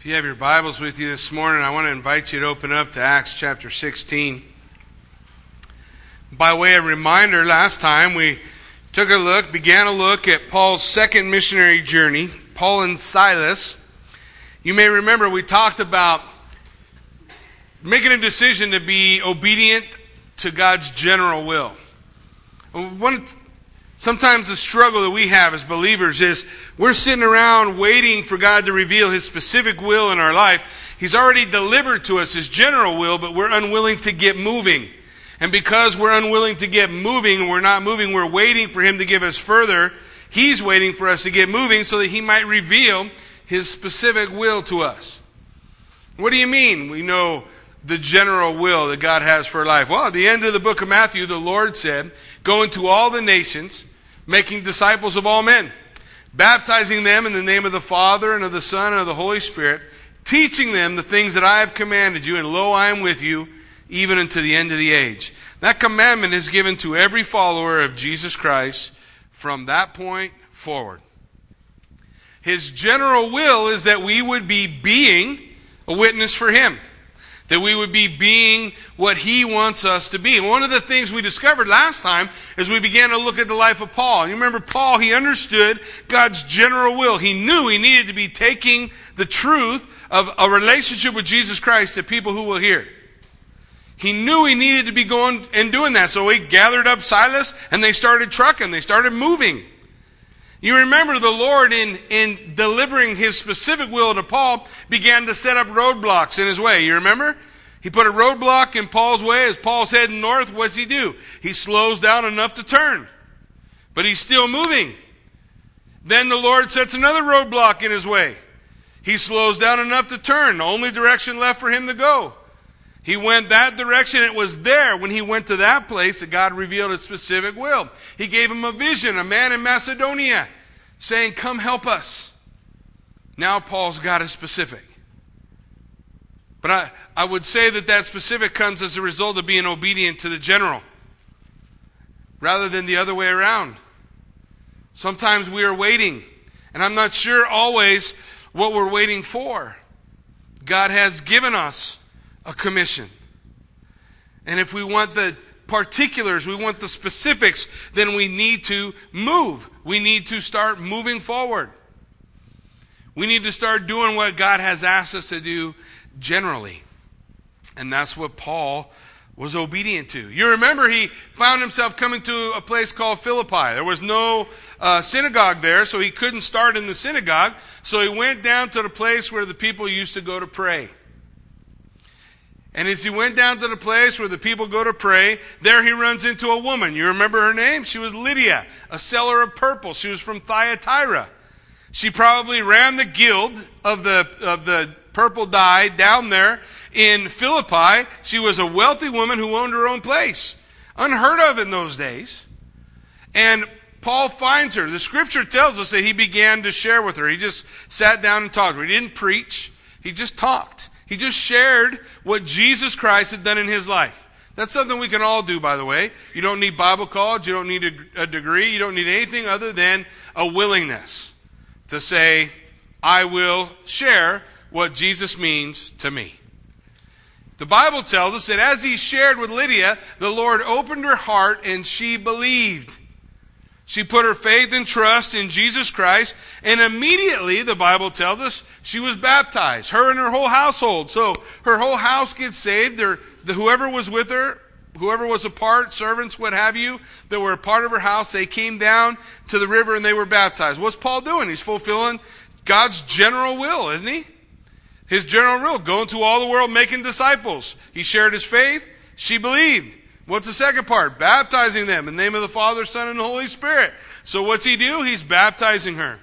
If you have your Bibles with you this morning, I want to invite you to open up to Acts chapter 16. By way of reminder, last time we took a look, began a look at Paul's second missionary journey, Paul and Silas. You may remember we talked about making a decision to be obedient to God's general will. One Sometimes the struggle that we have as believers is we're sitting around waiting for God to reveal His specific will in our life. He's already delivered to us His general will, but we're unwilling to get moving. And because we're unwilling to get moving, we're not moving, we're waiting for Him to give us further. He's waiting for us to get moving so that He might reveal His specific will to us. What do you mean? We know the general will that God has for life. Well, at the end of the book of Matthew, the Lord said, Go into all the nations making disciples of all men, baptizing them in the name of the Father and of the Son and of the Holy Spirit, teaching them the things that I have commanded you, and lo, I am with you even unto the end of the age. That commandment is given to every follower of Jesus Christ from that point forward. His general will is that we would be being a witness for Him that we would be being what He wants us to be. And one of the things we discovered last time as we began to look at the life of Paul. You remember Paul, he understood God's general will. He knew he needed to be taking the truth of a relationship with Jesus Christ to people who will hear. He knew he needed to be going and doing that. So he gathered up Silas and they started trucking. They started moving. You remember the Lord in, in delivering his specific will to Paul began to set up roadblocks in his way. You remember? He put a roadblock in Paul's way as Paul's heading north. What's he do? He slows down enough to turn. But he's still moving. Then the Lord sets another roadblock in his way. He slows down enough to turn. The only direction left for him to go. He went that direction. It was there when he went to that place that God revealed his specific will. He gave him a vision, a man in Macedonia, saying, Come help us. Now Paul's got a specific. But I, I would say that that specific comes as a result of being obedient to the general rather than the other way around. Sometimes we are waiting, and I'm not sure always what we're waiting for. God has given us a commission. And if we want the particulars, we want the specifics, then we need to move. We need to start moving forward. We need to start doing what God has asked us to do generally. And that's what Paul was obedient to. You remember he found himself coming to a place called Philippi. There was no uh, synagogue there, so he couldn't start in the synagogue. So he went down to the place where the people used to go to pray. And as he went down to the place where the people go to pray, there he runs into a woman. You remember her name? She was Lydia, a seller of purple. She was from Thyatira. She probably ran the guild of the, of the purple dye down there in Philippi. She was a wealthy woman who owned her own place. Unheard of in those days. And Paul finds her. The scripture tells us that he began to share with her. He just sat down and talked. He didn't preach. He just talked. He just shared what Jesus Christ had done in his life. That's something we can all do, by the way. You don't need Bible college. You don't need a, a degree. You don't need anything other than a willingness to say, I will share what Jesus means to me. The Bible tells us that as he shared with Lydia, the Lord opened her heart and she believed. She put her faith and trust in Jesus Christ, and immediately, the Bible tells us, she was baptized. Her and her whole household. So her whole house gets saved. Her, the, whoever was with her, whoever was a part, servants, what have you, that were a part of her house, they came down to the river and they were baptized. What's Paul doing? He's fulfilling God's general will, isn't he? His general will, go into all the world making disciples. He shared his faith. She believed. What's the second part? Baptizing them in the name of the Father, Son, and the Holy Spirit. So what's he do? He's baptizing her.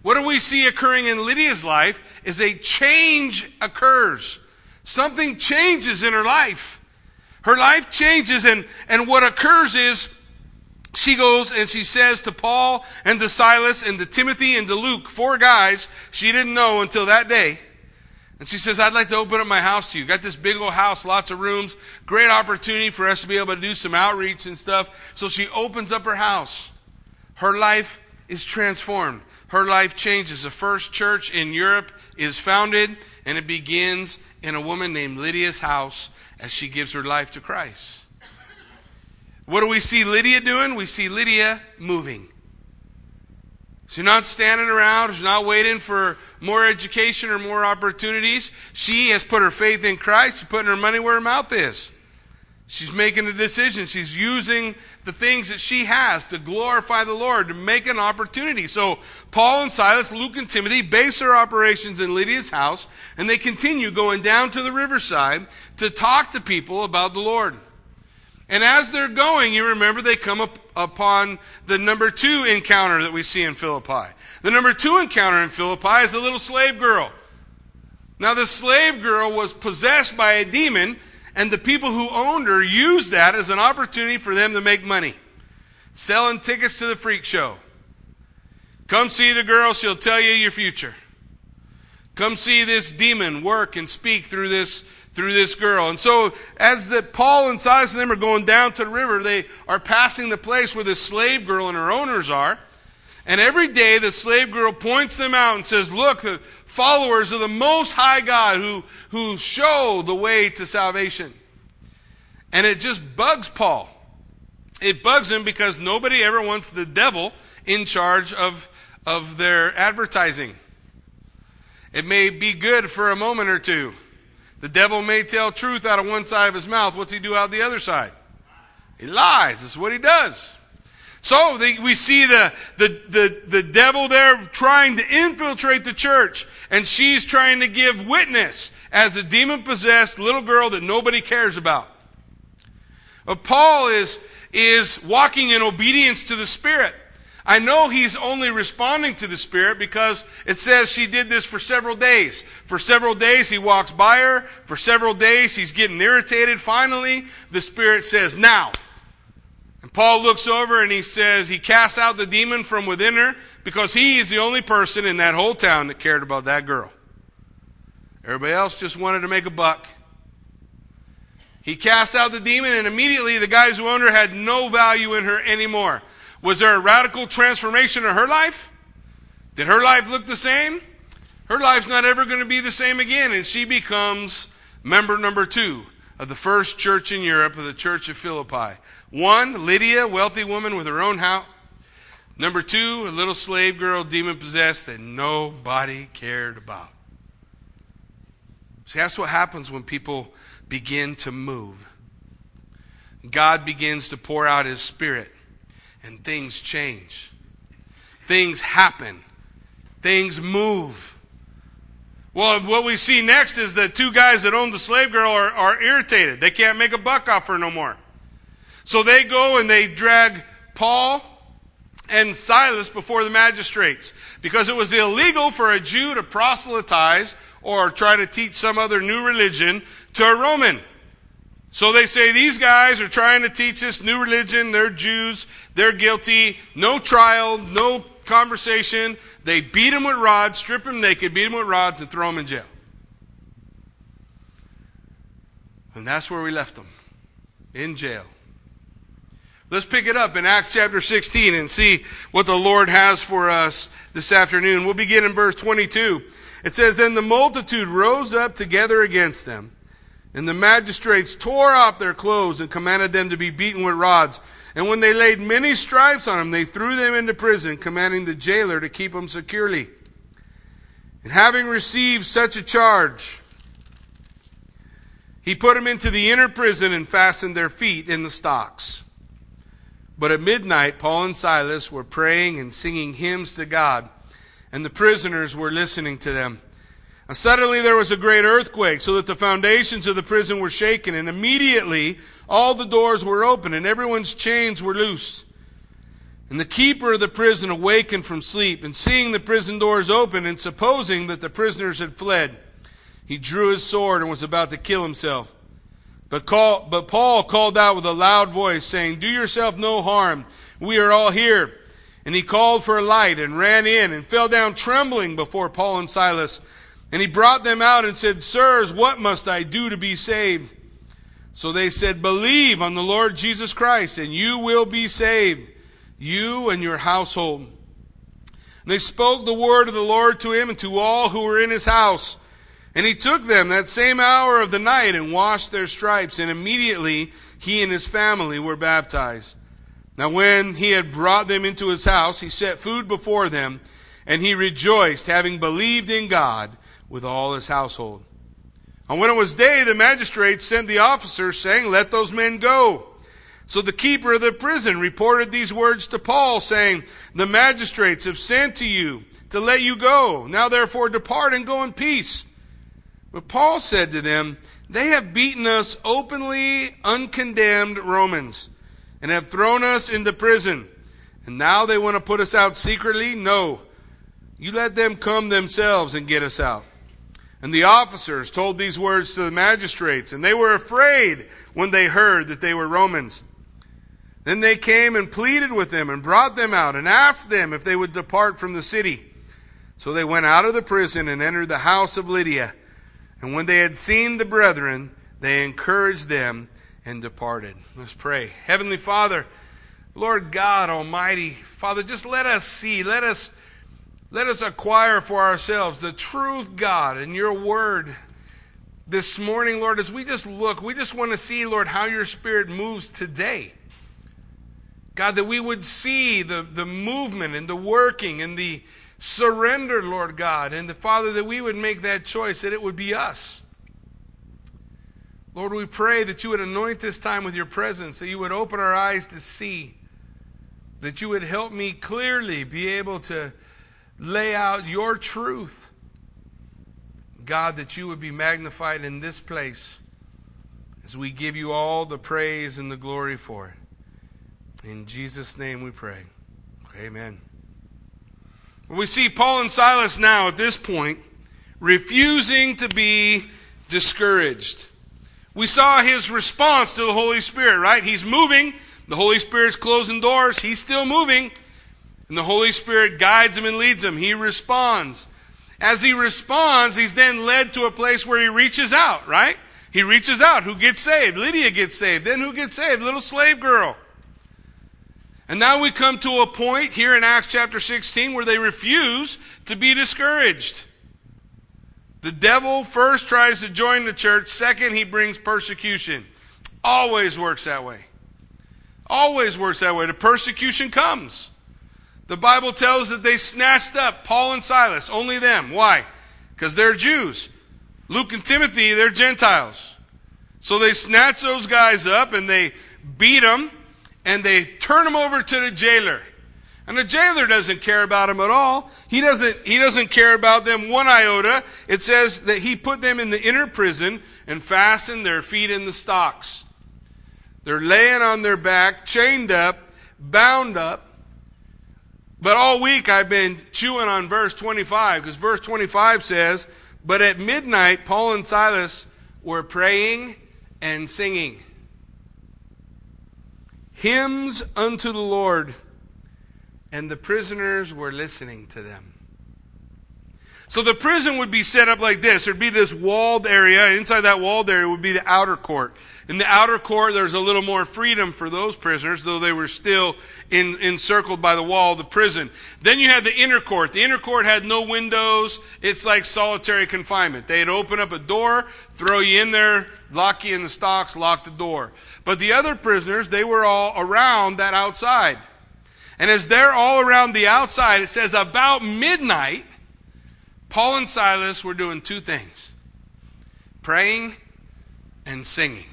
What do we see occurring in Lydia's life is a change occurs. Something changes in her life. Her life changes and, and what occurs is she goes and she says to Paul and to Silas and to Timothy and to Luke, four guys she didn't know until that day, and she says, I'd like to open up my house to you. Got this big old house, lots of rooms, great opportunity for us to be able to do some outreach and stuff. So she opens up her house. Her life is transformed. her life changes. The first church in Europe is founded, and it begins in a woman named Lydia's house as she gives her life to Christ. What do we see Lydia doing? We see Lydia moving. She's not standing around. She's not waiting for more education or more opportunities. She has put her faith in Christ. She's putting her money where her mouth is. She's making a decision. She's using the things that she has to glorify the Lord, to make an opportunity. So Paul and Silas, Luke and Timothy base their operations in Lydia's house, and they continue going down to the riverside to talk to people about the Lord. And as they're going, you remember they come up upon the number two encounter that we see in Philippi. The number two encounter in Philippi is a little slave girl. Now, the slave girl was possessed by a demon, and the people who owned her used that as an opportunity for them to make money. Selling tickets to the freak show. Come see the girl, she'll tell you your future. Come see this demon work and speak through this through this girl. And so, as the, Paul and Silas and them are going down to the river, they are passing the place where the slave girl and her owners are. And every day, the slave girl points them out and says, Look, the followers of the Most High God who, who show the way to salvation. And it just bugs Paul. It bugs him because nobody ever wants the devil in charge of, of their advertising. It may be good for a moment or two. The devil may tell truth out of one side of his mouth. What's he do out the other side? He lies. That's what he does. So the, we see the, the, the, the devil there trying to infiltrate the church, and she's trying to give witness as a demon possessed little girl that nobody cares about. But Paul is, is walking in obedience to the Spirit. I know he's only responding to the Spirit because it says she did this for several days. For several days he walks by her. For several days he's getting irritated. Finally, the Spirit says, Now. And Paul looks over and he says, He casts out the demon from within her because he is the only person in that whole town that cared about that girl. Everybody else just wanted to make a buck. He cast out the demon, and immediately the guys who owned her had no value in her anymore. Was there a radical transformation in her life? Did her life look the same? Her life's not ever going to be the same again, and she becomes member number two of the first church in Europe, of the church of Philippi. One, Lydia, wealthy woman with her own house. Number two, a little slave girl, demon possessed, that nobody cared about. See, that's what happens when people begin to move. God begins to pour out His Spirit and things change. Things happen. Things move. Well, what we see next is the two guys that own the slave girl are, are irritated. They can't make a buck off her no more. So they go and they drag Paul and Silas before the magistrates because it was illegal for a Jew to proselytize or try to teach some other new religion to a Roman. So they say these guys are trying to teach us new religion. They're Jews. They're guilty. No trial, no conversation. They beat them with rods, strip them naked, beat them with rods, and throw them in jail. And that's where we left them in jail. Let's pick it up in Acts chapter 16 and see what the Lord has for us this afternoon. We'll begin in verse 22. It says, Then the multitude rose up together against them and the magistrates tore off their clothes and commanded them to be beaten with rods. And when they laid many stripes on them, they threw them into prison, commanding the jailer to keep them securely. And having received such a charge, he put them into the inner prison and fastened their feet in the stocks. But at midnight, Paul and Silas were praying and singing hymns to God, and the prisoners were listening to them. And suddenly there was a great earthquake, so that the foundations of the prison were shaken, and immediately all the doors were open, and everyone's chains were loosed. And the keeper of the prison awakened from sleep, and seeing the prison doors open, and supposing that the prisoners had fled, he drew his sword and was about to kill himself. But, call, but Paul called out with a loud voice, saying, Do yourself no harm. We are all here. And he called for a light and ran in and fell down trembling before Paul and Silas. And he brought them out and said, Sirs, what must I do to be saved? So they said, Believe on the Lord Jesus Christ, and you will be saved, you and your household. And they spoke the word of the Lord to him and to all who were in his house. And he took them that same hour of the night and washed their stripes, and immediately he and his family were baptized. Now, when he had brought them into his house, he set food before them, and he rejoiced, having believed in God with all his household. And when it was day, the magistrates sent the officers, saying, Let those men go. So the keeper of the prison reported these words to Paul, saying, The magistrates have sent to you to let you go. Now therefore depart and go in peace. But Paul said to them, They have beaten us openly, uncondemned Romans, and have thrown us into prison. And now they want to put us out secretly? No. You let them come themselves and get us out. And the officers told these words to the magistrates, and they were afraid when they heard that they were Romans. Then they came and pleaded with them and brought them out and asked them if they would depart from the city. So they went out of the prison and entered the house of Lydia. And when they had seen the brethren, they encouraged them and departed. Let's pray. Heavenly Father, Lord God Almighty, Father, just let us see, let us let us acquire for ourselves the truth, God, and your word this morning, Lord, as we just look, we just want to see, Lord, how your spirit moves today. God, that we would see the, the movement and the working and the surrender, Lord God, and the Father, that we would make that choice, that it would be us. Lord, we pray that you would anoint this time with your presence, that you would open our eyes to see, that you would help me clearly be able to lay out your truth. God, that you would be magnified in this place as we give you all the praise and the glory for it. In Jesus' name we pray. Amen. We see Paul and Silas now at this point refusing to be discouraged. We saw his response to the Holy Spirit, right? He's moving. The Holy Spirit's closing doors. He's still moving. And the Holy Spirit guides him and leads him. He responds. As he responds, he's then led to a place where he reaches out, right? He reaches out. Who gets saved? Lydia gets saved. Then who gets saved? Little slave girl. And now we come to a point here in Acts chapter 16 where they refuse to be discouraged. The devil first tries to join the church, second, he brings persecution. Always works that way. Always works that way. The persecution comes. The Bible tells that they snatched up Paul and Silas, only them. Why? Because they're Jews. Luke and Timothy, they're Gentiles. So they snatch those guys up and they beat them and they turn them over to the jailer. And the jailer doesn't care about them at all. He doesn't, he doesn't care about them one iota. It says that he put them in the inner prison and fastened their feet in the stocks. They're laying on their back, chained up, bound up. But all week I've been chewing on verse 25 because verse 25 says, But at midnight, Paul and Silas were praying and singing hymns unto the Lord, and the prisoners were listening to them. So the prison would be set up like this. There'd be this walled area. Inside that walled area would be the outer court. In the outer court, there's a little more freedom for those prisoners, though they were still in, encircled by the wall of the prison. Then you had the inner court. The inner court had no windows. It's like solitary confinement. They'd open up a door, throw you in there, lock you in the stocks, lock the door. But the other prisoners, they were all around that outside. And as they're all around the outside, it says about midnight, Paul and Silas were doing two things praying and singing.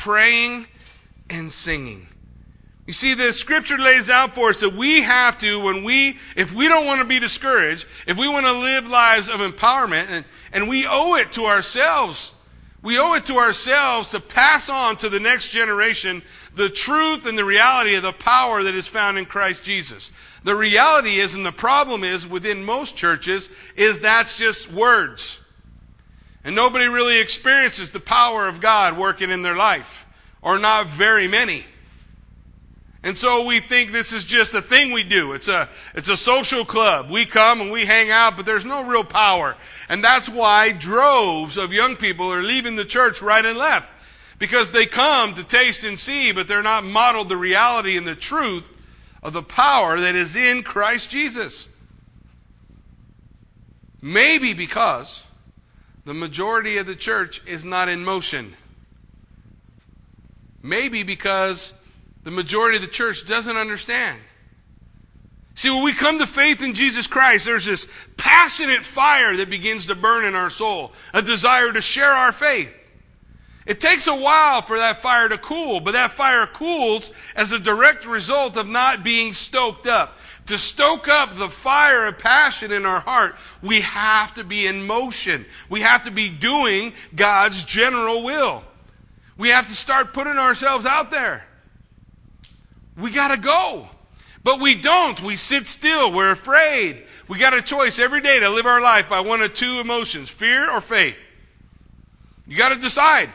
Praying and singing. You see, the scripture lays out for us that we have to, when we, if we don't want to be discouraged, if we want to live lives of empowerment, and, and we owe it to ourselves we owe it to ourselves to pass on to the next generation the truth and the reality of the power that is found in Christ Jesus. The reality is, and the problem is within most churches, is that's just words. And nobody really experiences the power of God working in their life, or not very many. And so we think this is just a thing we do. It's a, it's a social club. We come and we hang out, but there's no real power. And that's why droves of young people are leaving the church right and left. Because they come to taste and see, but they're not modeled the reality and the truth of the power that is in Christ Jesus. Maybe because the majority of the church is not in motion. Maybe because the majority of the church doesn't understand. See, when we come to faith in Jesus Christ, there's this passionate fire that begins to burn in our soul, a desire to share our faith. It takes a while for that fire to cool, but that fire cools as a direct result of not being stoked up. To stoke up the fire of passion in our heart, we have to be in motion. We have to be doing God's general will. We have to start putting ourselves out there. We got to go. But we don't. We sit still. We're afraid. We got a choice every day to live our life by one of two emotions fear or faith. You got to decide.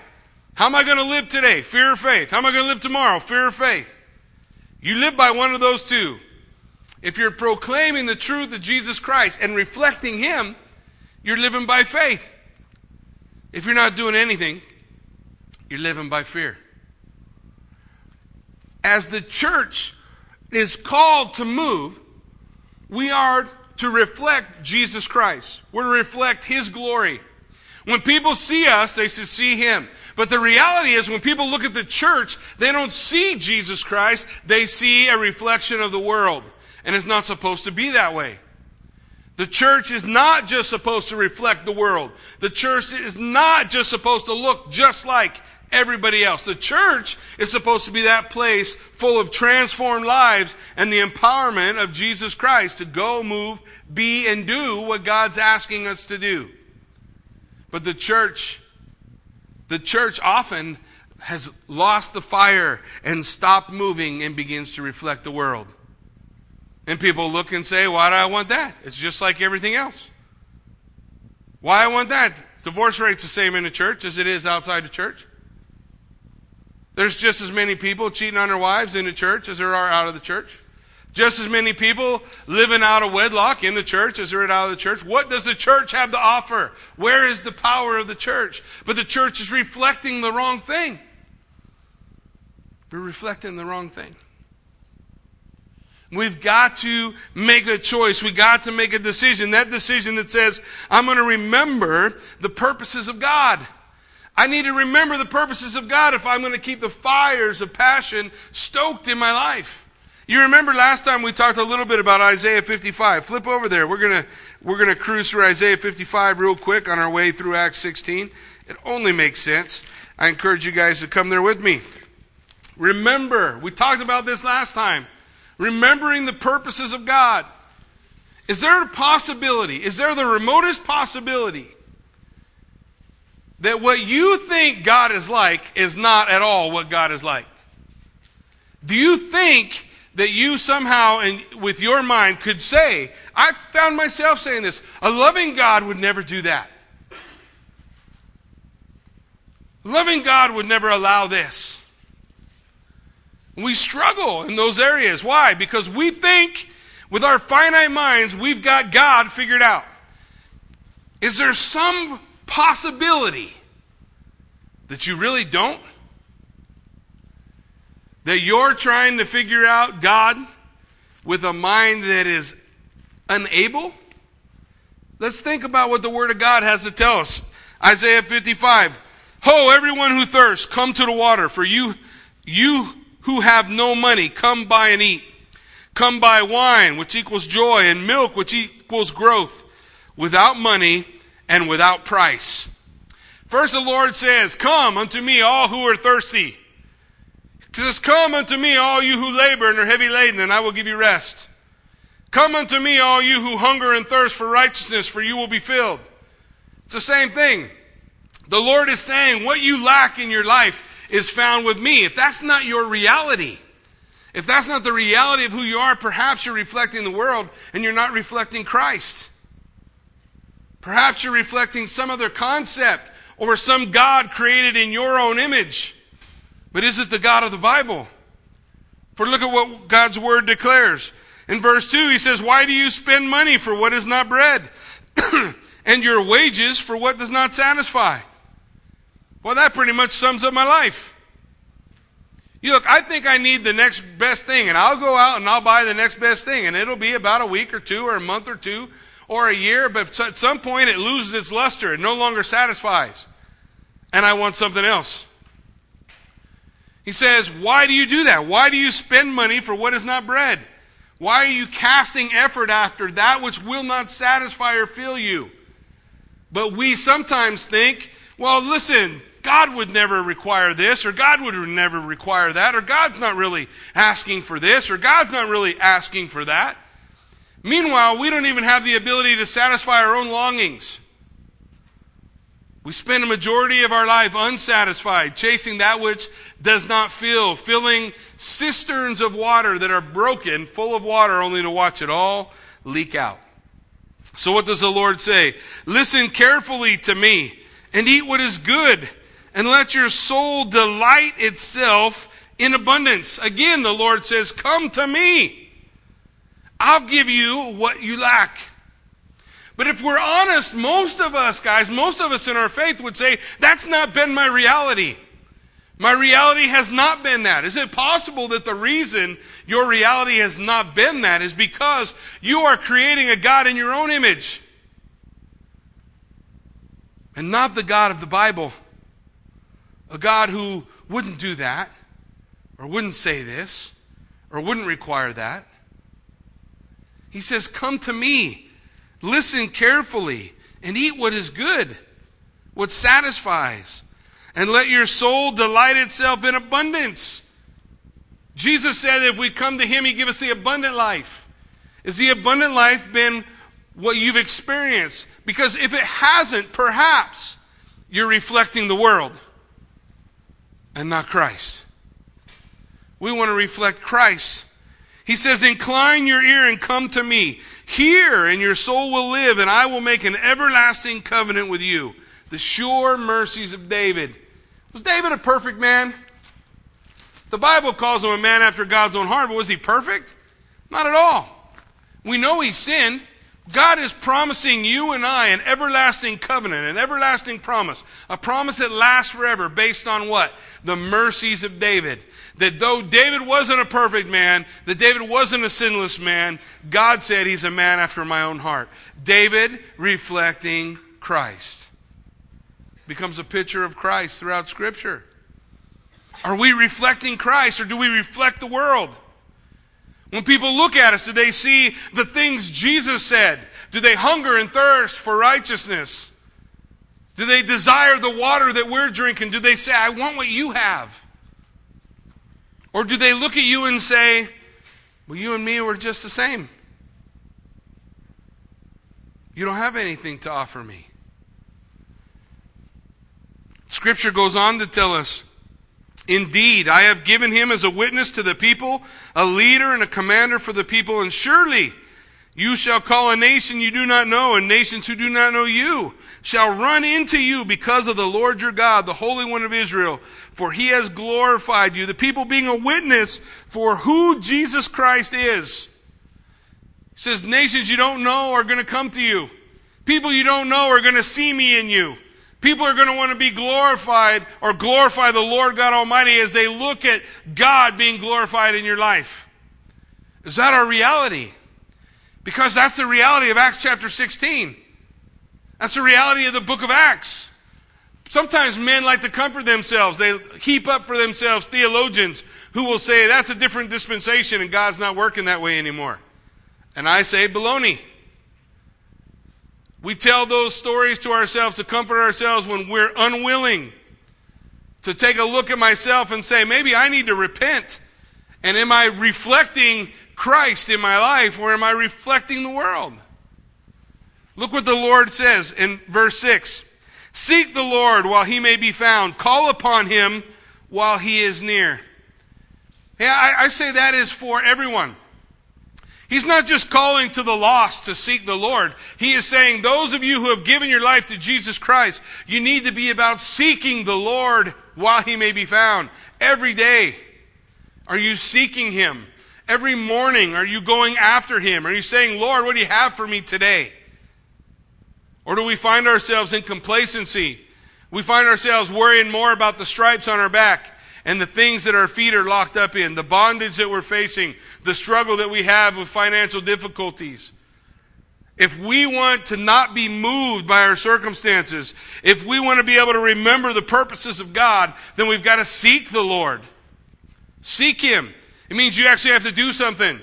How am I going to live today? Fear or faith? How am I going to live tomorrow? Fear or faith? You live by one of those two. If you're proclaiming the truth of Jesus Christ and reflecting Him, you're living by faith. If you're not doing anything, you're living by fear. As the church is called to move, we are to reflect Jesus Christ. We're to reflect His glory. When people see us, they should see Him. But the reality is, when people look at the church, they don't see Jesus Christ, they see a reflection of the world. And it's not supposed to be that way. The church is not just supposed to reflect the world. The church is not just supposed to look just like everybody else. The church is supposed to be that place full of transformed lives and the empowerment of Jesus Christ to go, move, be, and do what God's asking us to do. But the church the church often has lost the fire and stopped moving and begins to reflect the world. And people look and say, Why do I want that? It's just like everything else. Why I want that? Divorce rate's the same in the church as it is outside the church. There's just as many people cheating on their wives in the church as there are out of the church. Just as many people living out of wedlock in the church as are out of the church. What does the church have to offer? Where is the power of the church? But the church is reflecting the wrong thing. We're reflecting the wrong thing. We've got to make a choice. We've got to make a decision. That decision that says, I'm going to remember the purposes of God. I need to remember the purposes of God if I'm going to keep the fires of passion stoked in my life. You remember last time we talked a little bit about Isaiah 55. Flip over there. We're going to we're going to cruise through Isaiah 55 real quick on our way through Acts 16. It only makes sense. I encourage you guys to come there with me. Remember, we talked about this last time. Remembering the purposes of God. Is there a possibility? Is there the remotest possibility that what you think God is like is not at all what God is like? Do you think that you somehow, and with your mind, could say, I found myself saying this, a loving God would never do that. A loving God would never allow this. We struggle in those areas. Why? Because we think with our finite minds we've got God figured out. Is there some possibility that you really don't? That you're trying to figure out God with a mind that is unable? Let's think about what the Word of God has to tell us. Isaiah 55. Ho, everyone who thirsts, come to the water. For you, you who have no money, come buy and eat. Come buy wine, which equals joy, and milk, which equals growth, without money and without price. First, the Lord says, Come unto me, all who are thirsty. He says, Come unto me, all you who labor and are heavy laden, and I will give you rest. Come unto me, all you who hunger and thirst for righteousness, for you will be filled. It's the same thing. The Lord is saying, What you lack in your life is found with me. If that's not your reality, if that's not the reality of who you are, perhaps you're reflecting the world and you're not reflecting Christ. Perhaps you're reflecting some other concept or some God created in your own image. But is it the God of the Bible? For look at what God's word declares. In verse 2, he says, Why do you spend money for what is not bread, and your wages for what does not satisfy? Well, that pretty much sums up my life. You look, I think I need the next best thing, and I'll go out and I'll buy the next best thing, and it'll be about a week or two, or a month or two, or a year, but at some point it loses its luster. It no longer satisfies. And I want something else. He says, Why do you do that? Why do you spend money for what is not bread? Why are you casting effort after that which will not satisfy or fill you? But we sometimes think, well, listen, God would never require this, or God would never require that, or God's not really asking for this, or God's not really asking for that. Meanwhile, we don't even have the ability to satisfy our own longings. We spend a majority of our life unsatisfied, chasing that which does not fill, filling cisterns of water that are broken, full of water, only to watch it all leak out. So, what does the Lord say? Listen carefully to me and eat what is good, and let your soul delight itself in abundance. Again, the Lord says, Come to me. I'll give you what you lack. But if we're honest, most of us, guys, most of us in our faith would say, that's not been my reality. My reality has not been that. Is it possible that the reason your reality has not been that is because you are creating a God in your own image and not the God of the Bible? A God who wouldn't do that, or wouldn't say this, or wouldn't require that. He says, Come to me. Listen carefully and eat what is good, what satisfies, and let your soul delight itself in abundance. Jesus said if we come to Him, He gives us the abundant life. Is the abundant life been what you've experienced? Because if it hasn't, perhaps you're reflecting the world and not Christ. We want to reflect Christ. He says, Incline your ear and come to me. Hear, and your soul will live, and I will make an everlasting covenant with you. The sure mercies of David. Was David a perfect man? The Bible calls him a man after God's own heart, but was he perfect? Not at all. We know he sinned. God is promising you and I an everlasting covenant, an everlasting promise, a promise that lasts forever based on what? The mercies of David that though David wasn't a perfect man, that David wasn't a sinless man, God said he's a man after my own heart. David reflecting Christ becomes a picture of Christ throughout Scripture. Are we reflecting Christ or do we reflect the world? When people look at us, do they see the things Jesus said? Do they hunger and thirst for righteousness? Do they desire the water that we're drinking? Do they say, I want what you have? Or do they look at you and say, well, you and me were just the same? You don't have anything to offer me. Scripture goes on to tell us Indeed, I have given him as a witness to the people, a leader and a commander for the people, and surely you shall call a nation you do not know, and nations who do not know you shall run into you because of the Lord your God, the Holy One of Israel, for he has glorified you. The people being a witness for who Jesus Christ is. He says, nations you don't know are going to come to you. People you don't know are going to see me in you. People are going to want to be glorified or glorify the Lord God Almighty as they look at God being glorified in your life. Is that our reality? Because that's the reality of Acts chapter 16. That's the reality of the book of Acts. Sometimes men like to comfort themselves. They heap up for themselves theologians who will say that's a different dispensation and God's not working that way anymore. And I say baloney. We tell those stories to ourselves to comfort ourselves when we're unwilling to take a look at myself and say, maybe I need to repent. And am I reflecting Christ in my life or am I reflecting the world? Look what the Lord says in verse 6 Seek the Lord while he may be found, call upon him while he is near. Yeah, I, I say that is for everyone. He's not just calling to the lost to seek the Lord. He is saying, those of you who have given your life to Jesus Christ, you need to be about seeking the Lord while he may be found. Every day, are you seeking him? Every morning, are you going after him? Are you saying, Lord, what do you have for me today? Or do we find ourselves in complacency? We find ourselves worrying more about the stripes on our back and the things that our feet are locked up in, the bondage that we're facing, the struggle that we have with financial difficulties. If we want to not be moved by our circumstances, if we want to be able to remember the purposes of God, then we've got to seek the Lord. Seek Him. It means you actually have to do something,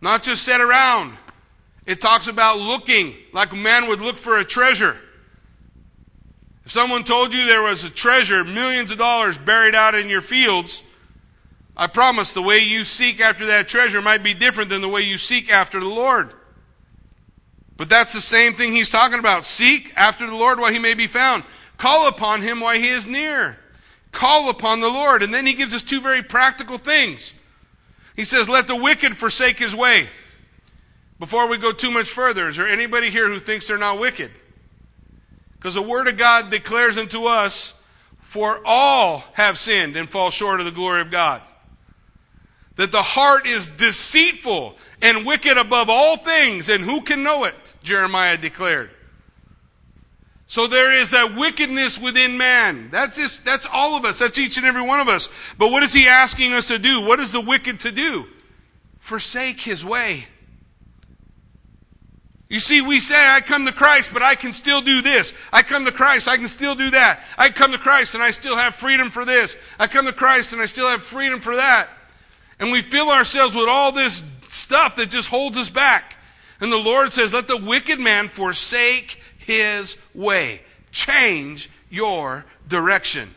not just sit around. It talks about looking like a man would look for a treasure. If someone told you there was a treasure, millions of dollars buried out in your fields, I promise the way you seek after that treasure might be different than the way you seek after the Lord. But that's the same thing he's talking about. Seek after the Lord while he may be found. Call upon him while he is near. Call upon the Lord. And then he gives us two very practical things. He says, Let the wicked forsake his way. Before we go too much further, is there anybody here who thinks they're not wicked? Because the Word of God declares unto us, For all have sinned and fall short of the glory of God. That the heart is deceitful and wicked above all things, and who can know it? Jeremiah declared. So there is that wickedness within man. That's just, that's all of us. That's each and every one of us. But what is he asking us to do? What is the wicked to do? Forsake his way. You see, we say, I come to Christ, but I can still do this. I come to Christ, I can still do that. I come to Christ and I still have freedom for this. I come to Christ and I still have freedom for that. And we fill ourselves with all this stuff that just holds us back. And the Lord says, let the wicked man forsake his way. Change your direction.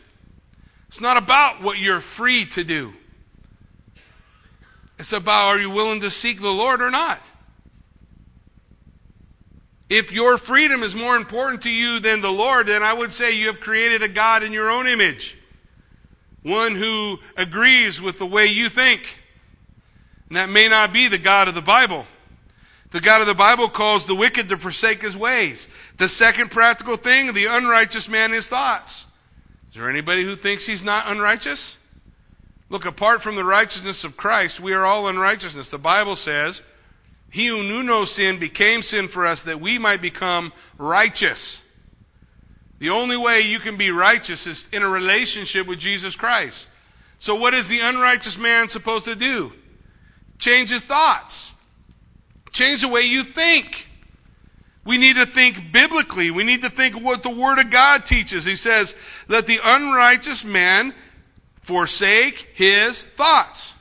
It's not about what you're free to do. It's about are you willing to seek the Lord or not? If your freedom is more important to you than the Lord, then I would say you have created a God in your own image. One who agrees with the way you think. And that may not be the God of the Bible. The God of the Bible calls the wicked to forsake his ways. The second practical thing, the unrighteous man his thoughts. Is there anybody who thinks he's not unrighteous? Look, apart from the righteousness of Christ, we are all unrighteousness. The Bible says, he who knew no sin became sin for us that we might become righteous. The only way you can be righteous is in a relationship with Jesus Christ. So, what is the unrighteous man supposed to do? Change his thoughts, change the way you think. We need to think biblically. We need to think what the Word of God teaches. He says, Let the unrighteous man forsake his thoughts.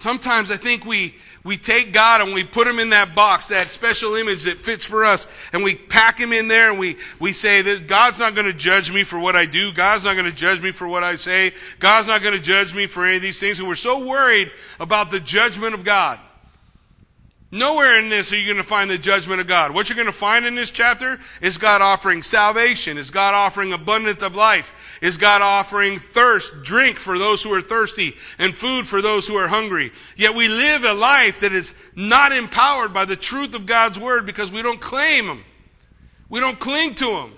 Sometimes I think we, we take God and we put him in that box, that special image that fits for us, and we pack him in there and we, we say that God's not going to judge me for what I do. God's not going to judge me for what I say. God's not going to judge me for any of these things. And we're so worried about the judgment of God. Nowhere in this are you going to find the judgment of God. What you're going to find in this chapter is God offering salvation, is God offering abundance of life, is God offering thirst, drink for those who are thirsty, and food for those who are hungry. Yet we live a life that is not empowered by the truth of God's word because we don't claim Him. We don't cling to Him.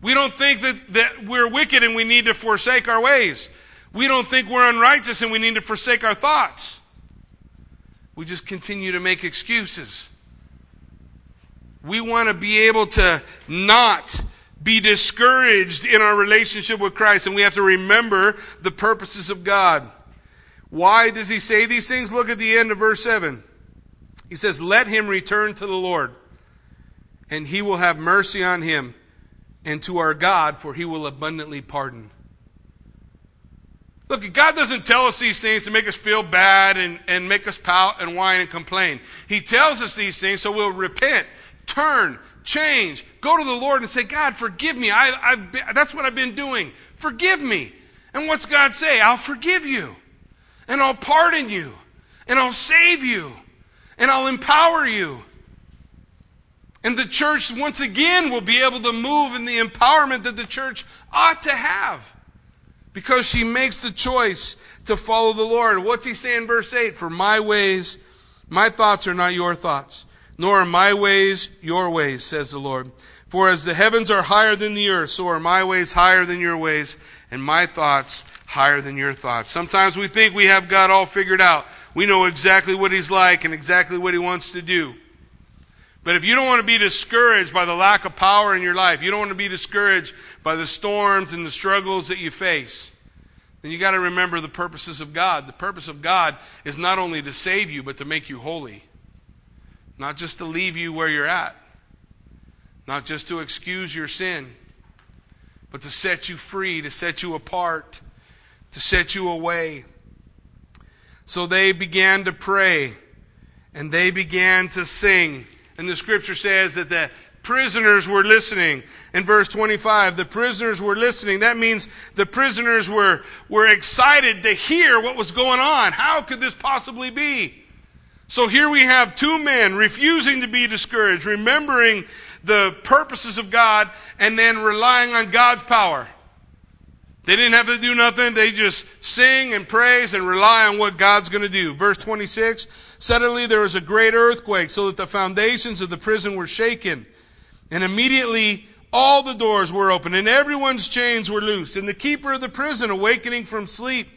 We don't think that, that we're wicked and we need to forsake our ways. We don't think we're unrighteous and we need to forsake our thoughts. We just continue to make excuses. We want to be able to not be discouraged in our relationship with Christ, and we have to remember the purposes of God. Why does he say these things? Look at the end of verse 7. He says, Let him return to the Lord, and he will have mercy on him, and to our God, for he will abundantly pardon. Look, God doesn't tell us these things to make us feel bad and, and make us pout and whine and complain. He tells us these things so we'll repent, turn, change, go to the Lord and say, God, forgive me. I, been, that's what I've been doing. Forgive me. And what's God say? I'll forgive you. And I'll pardon you. And I'll save you. And I'll empower you. And the church, once again, will be able to move in the empowerment that the church ought to have because she makes the choice to follow the Lord. What's he say in verse 8? For my ways, my thoughts are not your thoughts, nor are my ways your ways, says the Lord. For as the heavens are higher than the earth, so are my ways higher than your ways, and my thoughts higher than your thoughts. Sometimes we think we have God all figured out. We know exactly what he's like and exactly what he wants to do. But if you don't want to be discouraged by the lack of power in your life, you don't want to be discouraged by the storms and the struggles that you face, then you got to remember the purposes of God. The purpose of God is not only to save you, but to make you holy. Not just to leave you where you're at, not just to excuse your sin, but to set you free, to set you apart, to set you away. So they began to pray and they began to sing. And the scripture says that the prisoners were listening. In verse 25, the prisoners were listening. That means the prisoners were, were excited to hear what was going on. How could this possibly be? So here we have two men refusing to be discouraged, remembering the purposes of God, and then relying on God's power. They didn't have to do nothing. They just sing and praise and rely on what God's going to do. Verse 26 Suddenly there was a great earthquake, so that the foundations of the prison were shaken. And immediately all the doors were opened, and everyone's chains were loosed. And the keeper of the prison, awakening from sleep,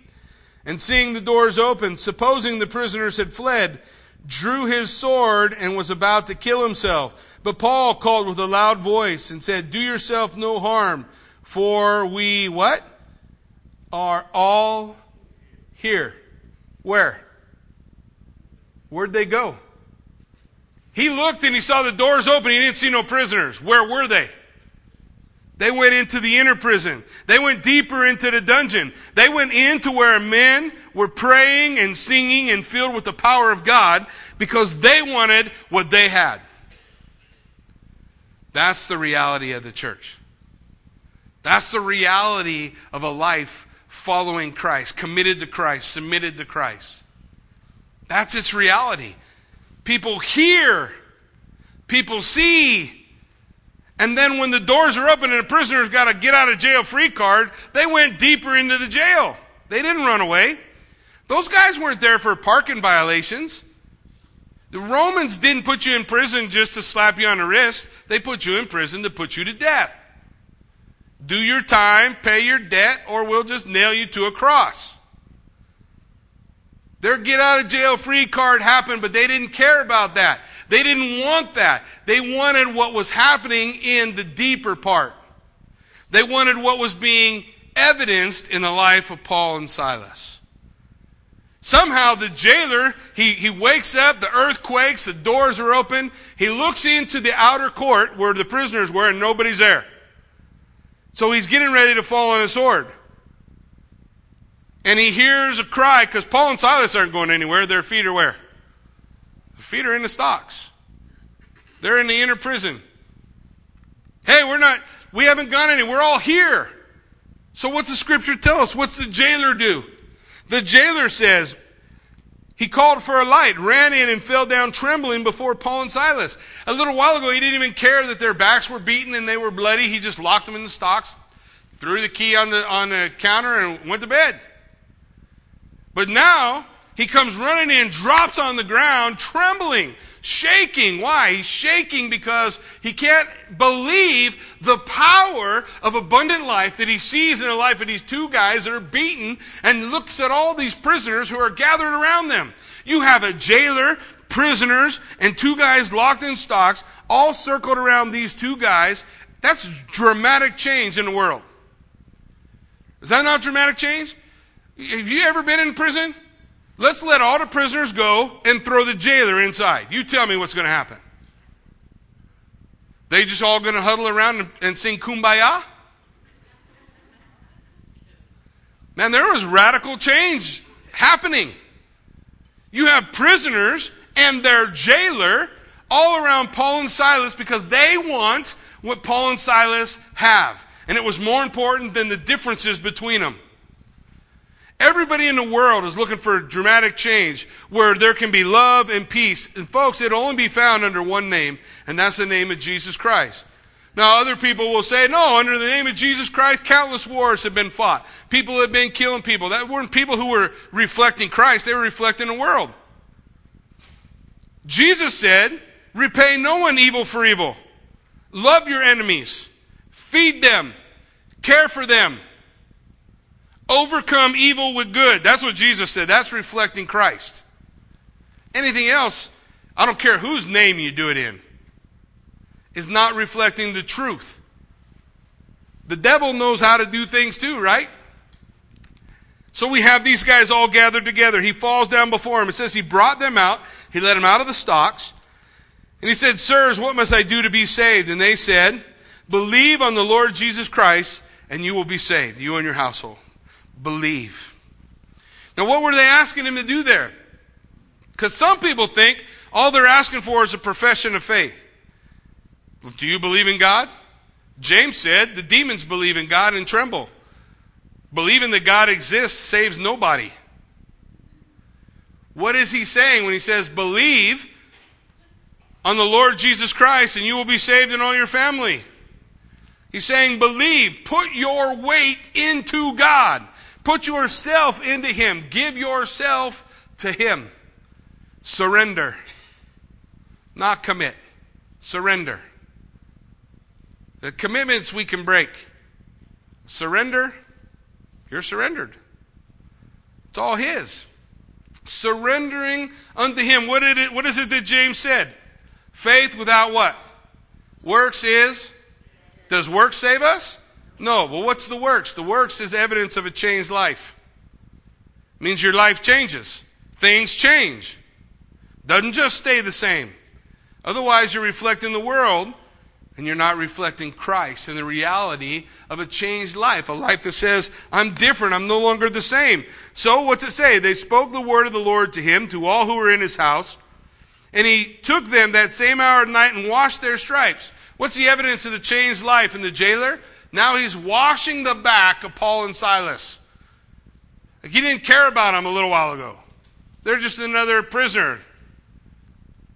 and seeing the doors open, supposing the prisoners had fled, drew his sword and was about to kill himself. But Paul called with a loud voice and said, Do yourself no harm, for we what? Are all here. Where? Where'd they go? He looked and he saw the doors open. He didn't see no prisoners. Where were they? They went into the inner prison. They went deeper into the dungeon. They went into where men were praying and singing and filled with the power of God because they wanted what they had. That's the reality of the church. That's the reality of a life following Christ, committed to Christ, submitted to Christ. That's its reality. People hear, people see, and then when the doors are open and the prisoner's got a get out of jail free card, they went deeper into the jail. They didn't run away. Those guys weren't there for parking violations. The Romans didn't put you in prison just to slap you on the wrist. They put you in prison to put you to death. Do your time, pay your debt, or we'll just nail you to a cross. Their get out of jail free card happened, but they didn't care about that. They didn't want that. They wanted what was happening in the deeper part. They wanted what was being evidenced in the life of Paul and Silas. Somehow the jailer, he, he wakes up, the earth quakes, the doors are open. He looks into the outer court where the prisoners were and nobody's there. So he's getting ready to fall on his sword. And he hears a cry because Paul and Silas aren't going anywhere. Their feet are where? Their feet are in the stocks. They're in the inner prison. Hey, we're not, we haven't gone anywhere. We're all here. So what's the scripture tell us? What's the jailer do? The jailer says, he called for a light, ran in, and fell down trembling before Paul and Silas. A little while ago, he didn't even care that their backs were beaten and they were bloody. He just locked them in the stocks, threw the key on the, on the counter, and went to bed. But now he comes running in, drops on the ground, trembling, shaking. Why? He's shaking because he can't believe the power of abundant life that he sees in the life of these two guys that are beaten and looks at all these prisoners who are gathered around them. You have a jailer, prisoners, and two guys locked in stocks, all circled around these two guys. That's dramatic change in the world. Is that not dramatic change? Have you ever been in prison? Let's let all the prisoners go and throw the jailer inside. You tell me what's going to happen. They just all going to huddle around and, and sing kumbaya? Man, there was radical change happening. You have prisoners and their jailer all around Paul and Silas because they want what Paul and Silas have. And it was more important than the differences between them. Everybody in the world is looking for dramatic change where there can be love and peace. And folks, it'll only be found under one name, and that's the name of Jesus Christ. Now, other people will say, no, under the name of Jesus Christ, countless wars have been fought. People have been killing people. That weren't people who were reflecting Christ, they were reflecting the world. Jesus said, repay no one evil for evil. Love your enemies. Feed them. Care for them. Overcome evil with good. That's what Jesus said. That's reflecting Christ. Anything else, I don't care whose name you do it in. is not reflecting the truth. The devil knows how to do things too, right? So we have these guys all gathered together. He falls down before him. It says he brought them out. He let them out of the stocks. And he said, Sirs, what must I do to be saved? And they said, Believe on the Lord Jesus Christ, and you will be saved, you and your household. Believe. Now, what were they asking him to do there? Because some people think all they're asking for is a profession of faith. Do you believe in God? James said the demons believe in God and tremble. Believing that God exists saves nobody. What is he saying when he says, believe on the Lord Jesus Christ and you will be saved and all your family? He's saying, believe. Put your weight into God. Put yourself into Him. Give yourself to Him. Surrender. Not commit. Surrender. The commitments we can break. Surrender, you're surrendered. It's all His. Surrendering unto Him. What, it, what is it that James said? Faith without what? Works is. Does works save us? No. Well, what's the works? The works is evidence of a changed life. It means your life changes. Things change. Doesn't just stay the same. Otherwise, you're reflecting the world and you're not reflecting Christ and the reality of a changed life, a life that says, I'm different, I'm no longer the same. So, what's it say? They spoke the word of the Lord to him, to all who were in his house, and he took them that same hour of night and washed their stripes. What's the evidence of the changed life in the jailer? Now he's washing the back of Paul and Silas. Like he didn't care about them a little while ago. They're just another prisoner.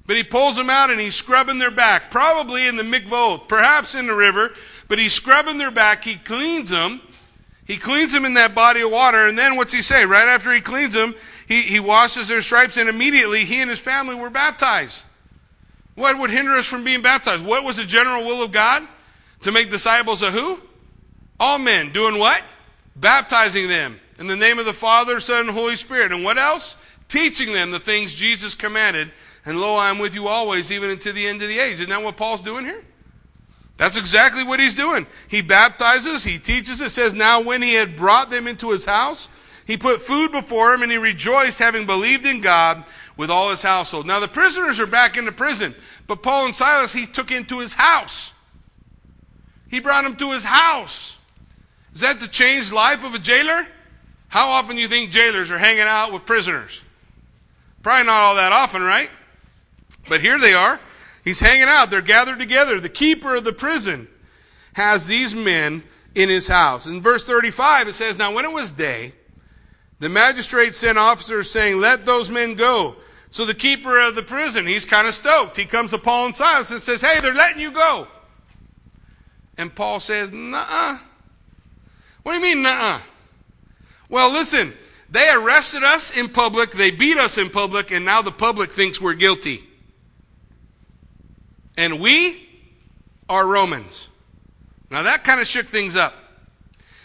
But he pulls them out and he's scrubbing their back, probably in the mikvot, perhaps in the river, but he's scrubbing their back. He cleans them. He cleans them in that body of water, and then what's he say? Right after he cleans them, he, he washes their stripes, and immediately he and his family were baptized. What would hinder us from being baptized? What was the general will of God? To make disciples of who? All men. Doing what? Baptizing them in the name of the Father, Son, and Holy Spirit. And what else? Teaching them the things Jesus commanded and lo, I am with you always, even unto the end of the age. Isn't that what Paul's doing here? That's exactly what he's doing. He baptizes, he teaches. It says, Now when he had brought them into his house, he put food before him, and he rejoiced, having believed in God with all his household. Now the prisoners are back into prison, but Paul and Silas he took into his house. He brought them to his house. Is that the changed life of a jailer? How often do you think jailers are hanging out with prisoners? Probably not all that often, right? But here they are. He's hanging out. They're gathered together. The keeper of the prison has these men in his house. In verse 35, it says, Now when it was day, the magistrate sent officers saying, Let those men go. So the keeper of the prison, he's kind of stoked. He comes to Paul and Silas and says, Hey, they're letting you go. And Paul says, Nuh uh. What do you mean, nuh uh? Well, listen, they arrested us in public, they beat us in public, and now the public thinks we're guilty. And we are Romans. Now that kind of shook things up.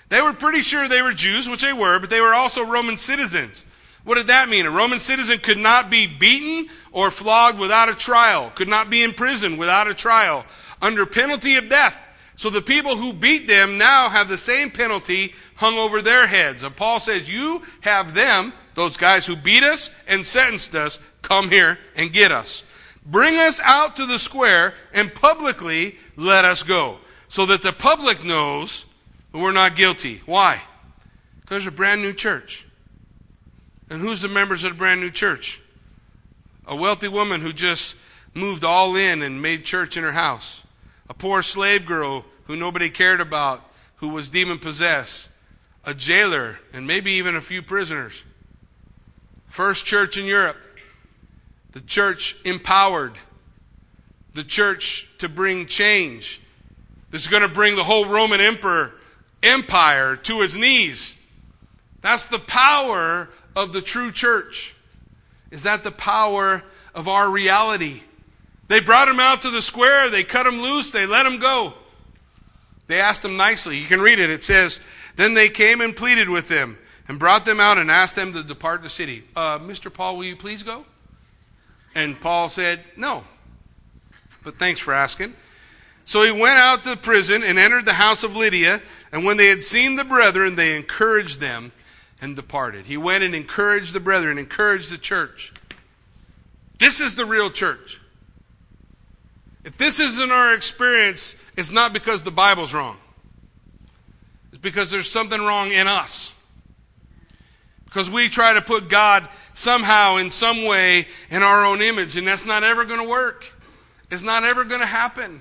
They were pretty sure they were Jews, which they were, but they were also Roman citizens. What did that mean? A Roman citizen could not be beaten or flogged without a trial, could not be in prison without a trial, under penalty of death. So the people who beat them now have the same penalty hung over their heads. And Paul says, You have them, those guys who beat us and sentenced us, come here and get us. Bring us out to the square and publicly let us go. So that the public knows we're not guilty. Why? Because there's a brand new church. And who's the members of the brand new church? A wealthy woman who just moved all in and made church in her house. A poor slave girl who nobody cared about, who was demon possessed. A jailer, and maybe even a few prisoners. First church in Europe the church empowered, the church to bring change. That's going to bring the whole Roman emperor empire to its knees. That's the power of the true church. Is that the power of our reality? They brought him out to the square, they cut him loose, they let him go. They asked him nicely. You can read it. It says, Then they came and pleaded with them and brought them out and asked them to depart the city. Uh, Mr. Paul, will you please go? And Paul said, No. But thanks for asking. So he went out to the prison and entered the house of Lydia. And when they had seen the brethren, they encouraged them and departed. He went and encouraged the brethren, encouraged the church. This is the real church. If this isn't our experience, it's not because the Bible's wrong. It's because there's something wrong in us. Because we try to put God somehow, in some way, in our own image, and that's not ever going to work. It's not ever going to happen.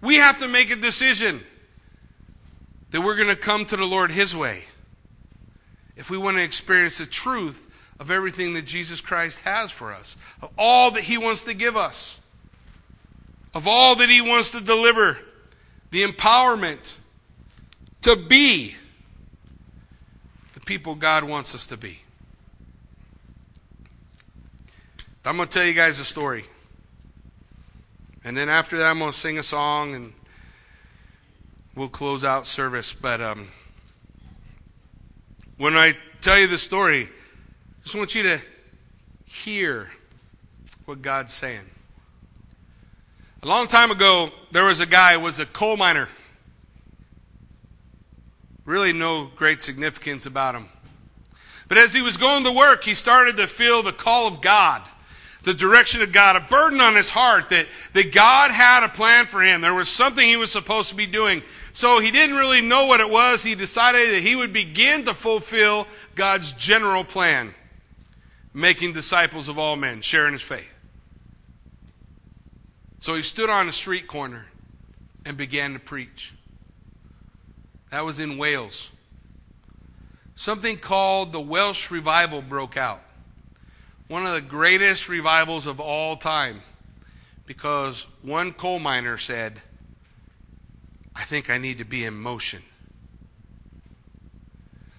We have to make a decision that we're going to come to the Lord His way if we want to experience the truth of everything that Jesus Christ has for us, of all that He wants to give us, of all that He wants to deliver, the empowerment to be the people God wants us to be. I'm going to tell you guys a story. And then after that, I'm going to sing a song and we'll close out service. But um, when I tell you the story, I just want you to hear what God's saying. A long time ago, there was a guy who was a coal miner. Really, no great significance about him. But as he was going to work, he started to feel the call of God the direction of God, a burden on his heart that, that God had a plan for him. There was something he was supposed to be doing. So he didn't really know what it was. He decided that he would begin to fulfill God's general plan, making disciples of all men, sharing his faith. So he stood on a street corner and began to preach. That was in Wales. Something called the Welsh Revival broke out one of the greatest revivals of all time because one coal miner said, I think I need to be in motion.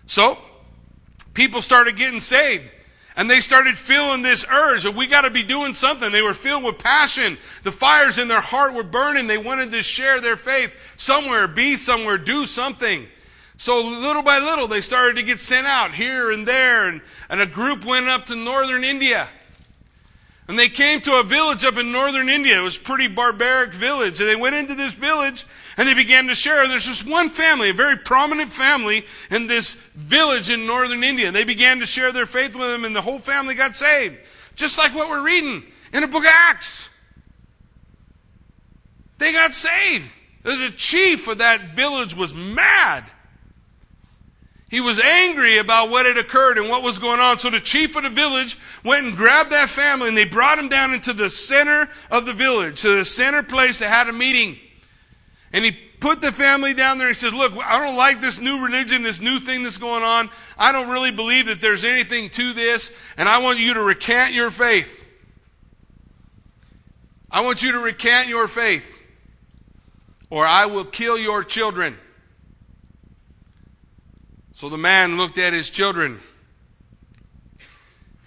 So, people started getting saved. And they started feeling this urge that we got to be doing something. They were filled with passion. The fires in their heart were burning. They wanted to share their faith somewhere, be somewhere, do something. So little by little, they started to get sent out here and there, and, and a group went up to northern India. And they came to a village up in northern India. It was a pretty barbaric village. And they went into this village and they began to share. There's just one family, a very prominent family in this village in northern India. They began to share their faith with them, and the whole family got saved. Just like what we're reading in the book of Acts. They got saved. The chief of that village was mad. He was angry about what had occurred and what was going on. So the chief of the village went and grabbed that family and they brought him down into the center of the village, to the center place They had a meeting. And he put the family down there and he says, Look, I don't like this new religion, this new thing that's going on. I don't really believe that there's anything to this, and I want you to recant your faith. I want you to recant your faith, or I will kill your children. So the man looked at his children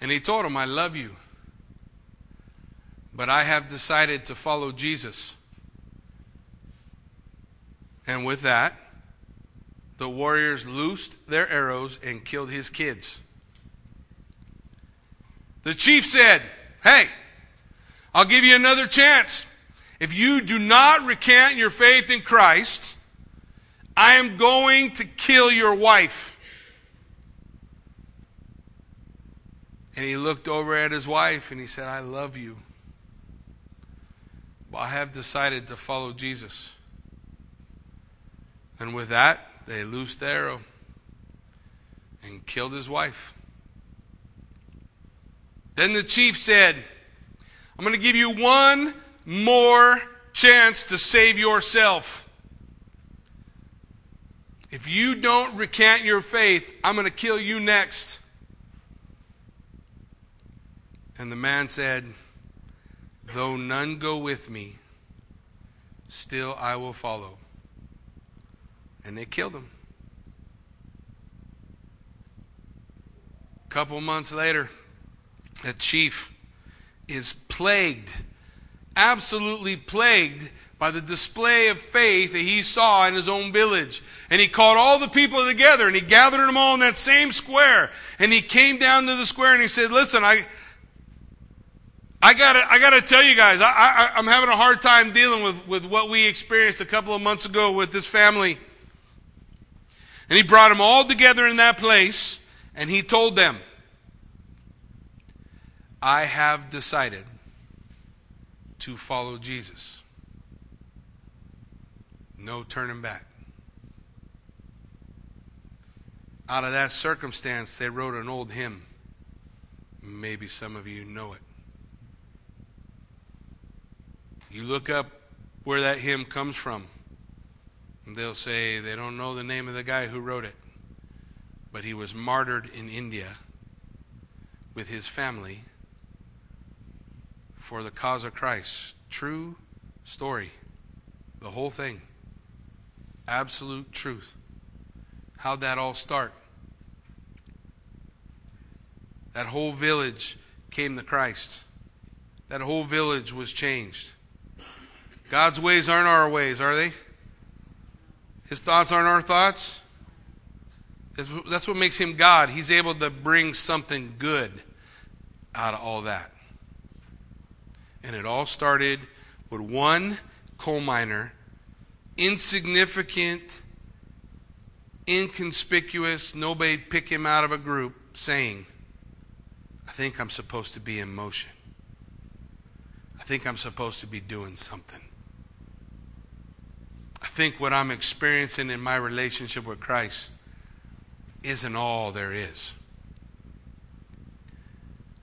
and he told them, I love you, but I have decided to follow Jesus. And with that, the warriors loosed their arrows and killed his kids. The chief said, Hey, I'll give you another chance. If you do not recant your faith in Christ, I am going to kill your wife. And he looked over at his wife and he said, I love you. But I have decided to follow Jesus. And with that, they loosed the arrow and killed his wife. Then the chief said, I'm going to give you one more chance to save yourself. If you don't recant your faith, I'm going to kill you next. And the man said, Though none go with me, still I will follow. And they killed him. A couple months later, a chief is plagued, absolutely plagued by the display of faith that he saw in his own village. And he called all the people together and he gathered them all in that same square. And he came down to the square and he said, Listen, I, I gotta, I gotta tell you guys, I, I, I'm having a hard time dealing with, with what we experienced a couple of months ago with this family. And he brought them all together in that place, and he told them, I have decided to follow Jesus. No turning back. Out of that circumstance, they wrote an old hymn. Maybe some of you know it. You look up where that hymn comes from, they'll say they don't know the name of the guy who wrote it, but he was martyred in India with his family for the cause of Christ. True story. The whole thing. Absolute truth. How'd that all start? That whole village came to Christ. That whole village was changed. God's ways aren't our ways, are they? His thoughts aren't our thoughts. That's what makes him God. He's able to bring something good out of all that. And it all started with one coal miner, insignificant, inconspicuous, nobody'd pick him out of a group, saying, I think I'm supposed to be in motion. I think I'm supposed to be doing something. I think what I'm experiencing in my relationship with Christ isn't all there is.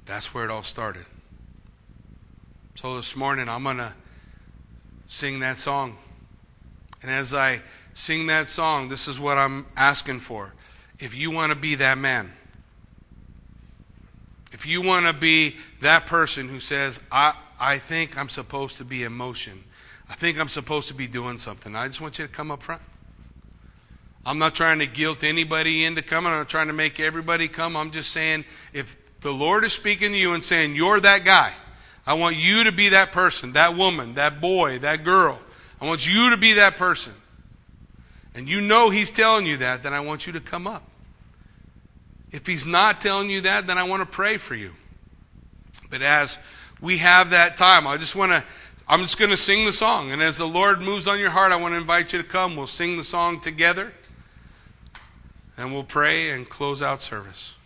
That's where it all started. So this morning, I'm going to sing that song. And as I sing that song, this is what I'm asking for. If you want to be that man, if you want to be that person who says, I, I think I'm supposed to be in motion, I think I'm supposed to be doing something. I just want you to come up front. I'm not trying to guilt anybody into coming. I'm not trying to make everybody come. I'm just saying if the Lord is speaking to you and saying, You're that guy, I want you to be that person, that woman, that boy, that girl. I want you to be that person. And you know He's telling you that, then I want you to come up. If He's not telling you that, then I want to pray for you. But as we have that time, I just want to I'm just going to sing the song. And as the Lord moves on your heart, I want to invite you to come. We'll sing the song together. And we'll pray and close out service.